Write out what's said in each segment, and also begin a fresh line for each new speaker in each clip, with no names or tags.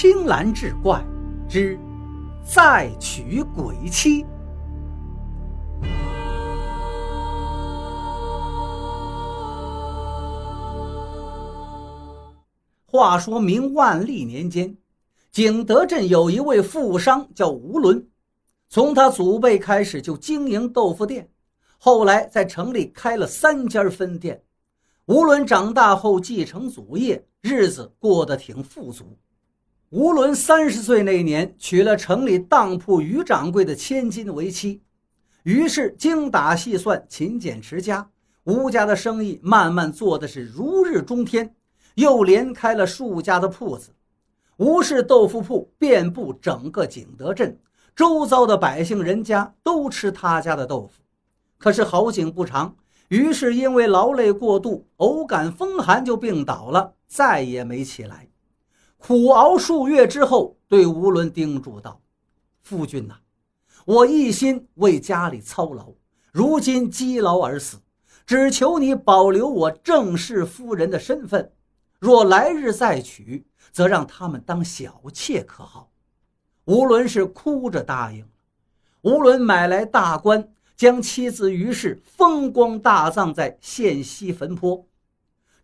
青蓝志怪之再娶鬼妻。话说明万历年间，景德镇有一位富商叫吴伦，从他祖辈开始就经营豆腐店，后来在城里开了三家分店。吴伦长大后继承祖业，日子过得挺富足。吴伦三十岁那年，娶了城里当铺于掌柜的千金为妻，于是精打细算、勤俭持家，吴家的生意慢慢做的是如日中天。又连开了数家的铺子，吴氏豆腐铺遍布整个景德镇，周遭的百姓人家都吃他家的豆腐。可是好景不长，于是因为劳累过度，偶感风寒就病倒了，再也没起来。苦熬数月之后，对吴伦叮嘱道：“夫君呐，我一心为家里操劳，如今积劳而死，只求你保留我正室夫人的身份。”若来日再娶，则让他们当小妾可好？吴伦是哭着答应了。吴伦买来大棺，将妻子于氏风光大葬在县西坟坡。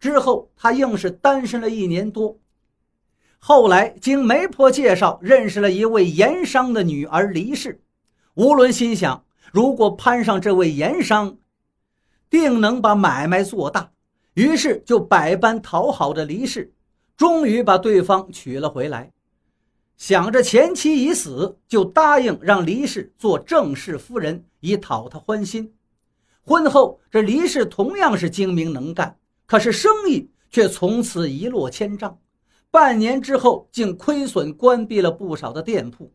之后，他硬是单身了一年多。后来经媒婆介绍，认识了一位盐商的女儿黎氏。吴伦心想，如果攀上这位盐商，定能把买卖做大。于是就百般讨好着黎氏，终于把对方娶了回来。想着前妻已死，就答应让黎氏做正室夫人，以讨她欢心。婚后，这黎氏同样是精明能干，可是生意却从此一落千丈。半年之后，竟亏损关闭了不少的店铺。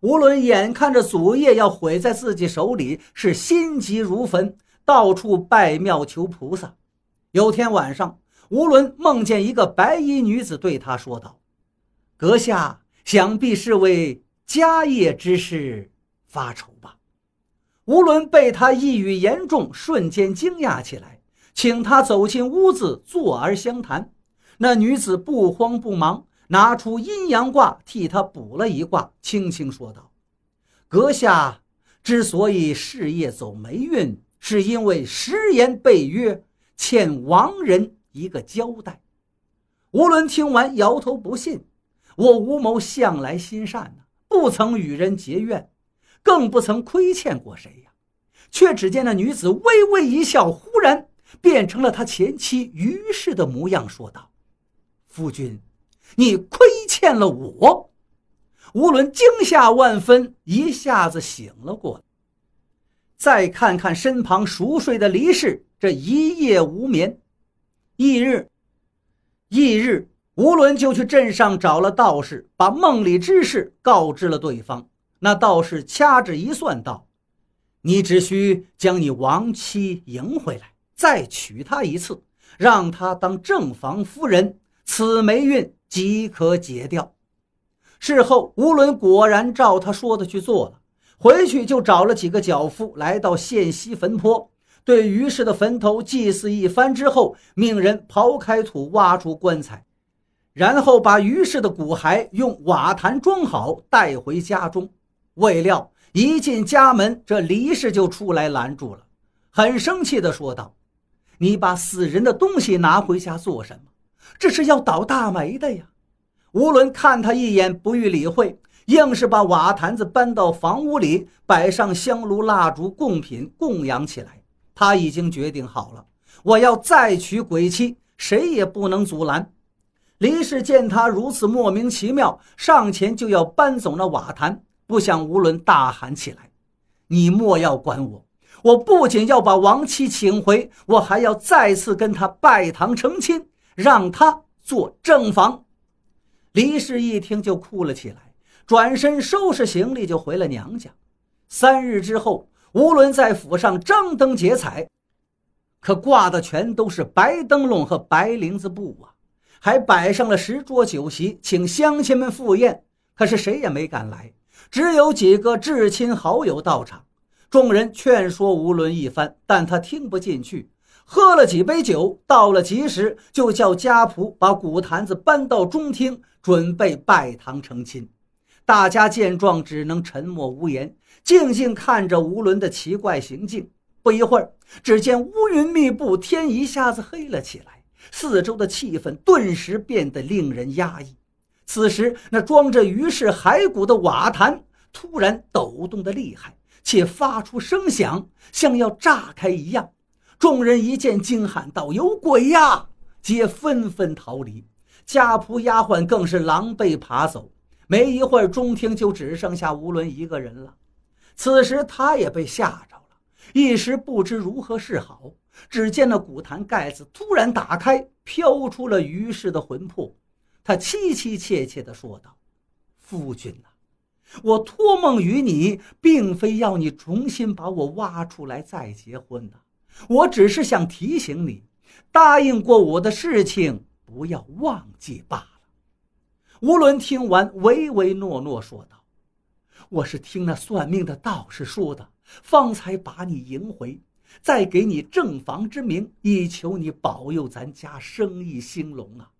吴伦眼看着祖业要毁在自己手里，是心急如焚，到处拜庙求菩萨。有天晚上，吴伦梦见一个白衣女子对他说道：“阁下想必是为家业之事发愁吧？”吴伦被他一语言中，瞬间惊讶起来，请他走进屋子坐而相谈。那女子不慌不忙，拿出阴阳卦替他卜了一卦，轻轻说道：“阁下之所以事业走霉运，是因为食言背约。”欠亡人一个交代。吴伦听完，摇头不信。我吴某向来心善呐，不曾与人结怨，更不曾亏欠过谁呀。却只见那女子微微一笑，忽然变成了他前妻于氏的模样，说道：“夫君，你亏欠了我。”吴伦惊吓万分，一下子醒了过来。再看看身旁熟睡的黎氏。这一夜无眠，翌日，翌日，吴伦就去镇上找了道士，把梦里之事告知了对方。那道士掐指一算，道：“你只需将你亡妻迎回来，再娶她一次，让她当正房夫人，此霉运即可解掉。”事后，吴伦果然照他说的去做了，回去就找了几个脚夫，来到县西坟坡。对于氏的坟头祭祀一番之后，命人刨开土，挖出棺材，然后把于氏的骨骸用瓦坛装好，带回家中。未料一进家门，这黎氏就出来拦住了，很生气地说道：“你把死人的东西拿回家做什么？这是要倒大霉的呀！”吴伦看他一眼，不予理会，硬是把瓦坛子搬到房屋里，摆上香炉、蜡烛、贡品，供养起来。他已经决定好了，我要再娶鬼妻，谁也不能阻拦。黎氏见他如此莫名其妙，上前就要搬走那瓦坛，不想吴伦大喊起来：“你莫要管我！我不仅要把亡妻请回，我还要再次跟他拜堂成亲，让他做正房。”黎氏一听就哭了起来，转身收拾行李就回了娘家。三日之后。吴伦在府上张灯结彩，可挂的全都是白灯笼和白绫子布啊，还摆上了十桌酒席，请乡亲们赴宴。可是谁也没敢来，只有几个至亲好友到场。众人劝说吴伦一番，但他听不进去，喝了几杯酒，到了吉时，就叫家仆把古坛子搬到中厅，准备拜堂成亲。大家见状，只能沉默无言，静静看着吴伦的奇怪行径。不一会儿，只见乌云密布，天一下子黑了起来，四周的气氛顿时变得令人压抑。此时，那装着于氏骸骨的瓦坛突然抖动的厉害，且发出声响，像要炸开一样。众人一见，惊喊道：“有鬼呀！”皆纷纷逃离，家仆丫鬟更是狼狈爬走。没一会儿，中厅就只剩下吴伦一个人了。此时，他也被吓着了，一时不知如何是好。只见那古坛盖子突然打开，飘出了于氏的魂魄。他凄凄切切地说道：“夫君呐，我托梦于你，并非要你重新把我挖出来再结婚呐。我只是想提醒你，答应过我的事情不要忘记罢了。”吴伦听完，唯唯诺诺说道：“我是听那算命的道士说的，方才把你迎回，再给你正房之名，以求你保佑咱家生意兴隆啊。”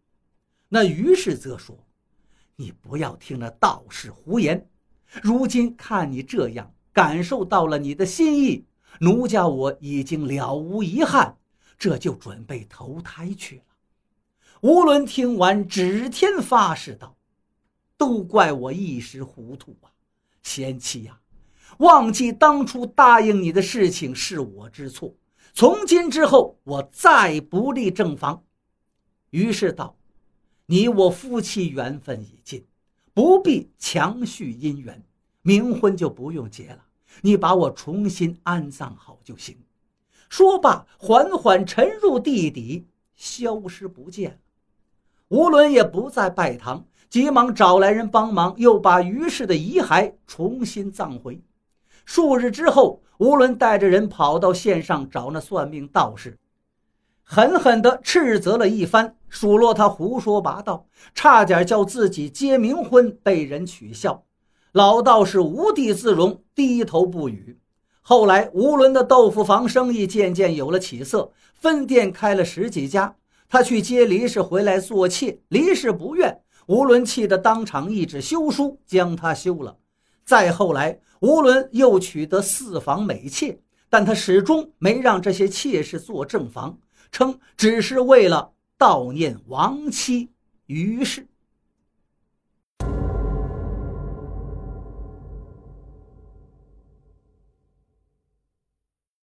那于是则说：“你不要听那道士胡言。如今看你这样，感受到了你的心意，奴家我已经了无遗憾，这就准备投胎去了。”吴伦听完，指天发誓道：“都怪我一时糊涂啊，贤妻呀，忘记当初答应你的事情是我之错。从今之后，我再不立正房。”于是道。你我夫妻缘分已尽，不必强续姻缘，冥婚就不用结了。你把我重新安葬好就行。说罢，缓缓沉入地底，消失不见了。吴伦也不再拜堂，急忙找来人帮忙，又把于氏的遗骸重新葬回。数日之后，吴伦带着人跑到县上找那算命道士。狠狠地斥责了一番，数落他胡说八道，差点叫自己结冥婚被人取笑。老道士无地自容，低头不语。后来，吴伦的豆腐房生意渐渐有了起色，分店开了十几家。他去接黎氏回来做妾，黎氏不愿，吴伦气得当场一纸休书将他休了。再后来，吴伦又取得四房美妾，但他始终没让这些妾室做正房。称只是为了悼念亡妻于氏。